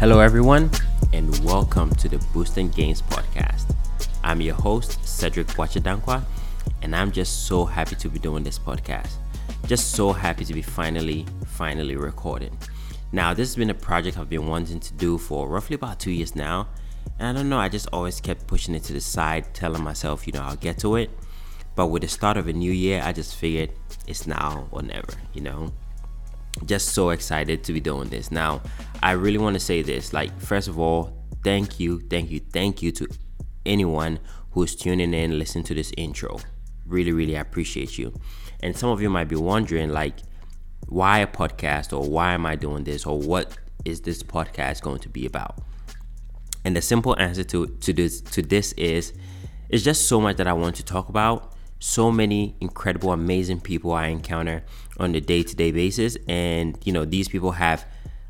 Hello, everyone, and welcome to the Boost and Gains podcast. I'm your host, Cedric Wachadankwa, and I'm just so happy to be doing this podcast. Just so happy to be finally, finally recording. Now, this has been a project I've been wanting to do for roughly about two years now. And I don't know, I just always kept pushing it to the side, telling myself, you know, I'll get to it. But with the start of a new year, I just figured it's now or never, you know? Just so excited to be doing this. Now, I really want to say this. Like, first of all, thank you, thank you, thank you to anyone who's tuning in, listening to this intro. Really, really appreciate you. And some of you might be wondering, like, why a podcast or why am I doing this or what is this podcast going to be about? And the simple answer to, to this to this is it's just so much that I want to talk about. So many incredible, amazing people I encounter on a day-to-day basis. And you know, these people have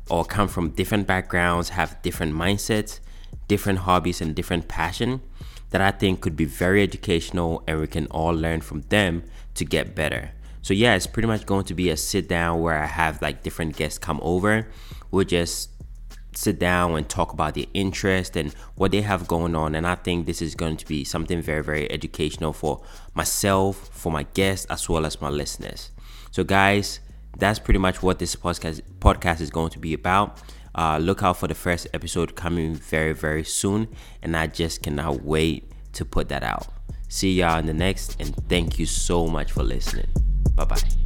or come from different backgrounds, have different mindsets, different hobbies, and different passion that I think could be very educational and we can all learn from them to get better. So yeah, it's pretty much going to be a sit down where I have like different guests come over. We'll just sit down and talk about their interest and what they have going on. And I think this is going to be something very, very educational for myself, for my guests, as well as my listeners. So guys, that's pretty much what this podcast podcast is going to be about. Uh, look out for the first episode coming very, very soon, and I just cannot wait to put that out. See y'all in the next, and thank you so much for listening. Bye bye.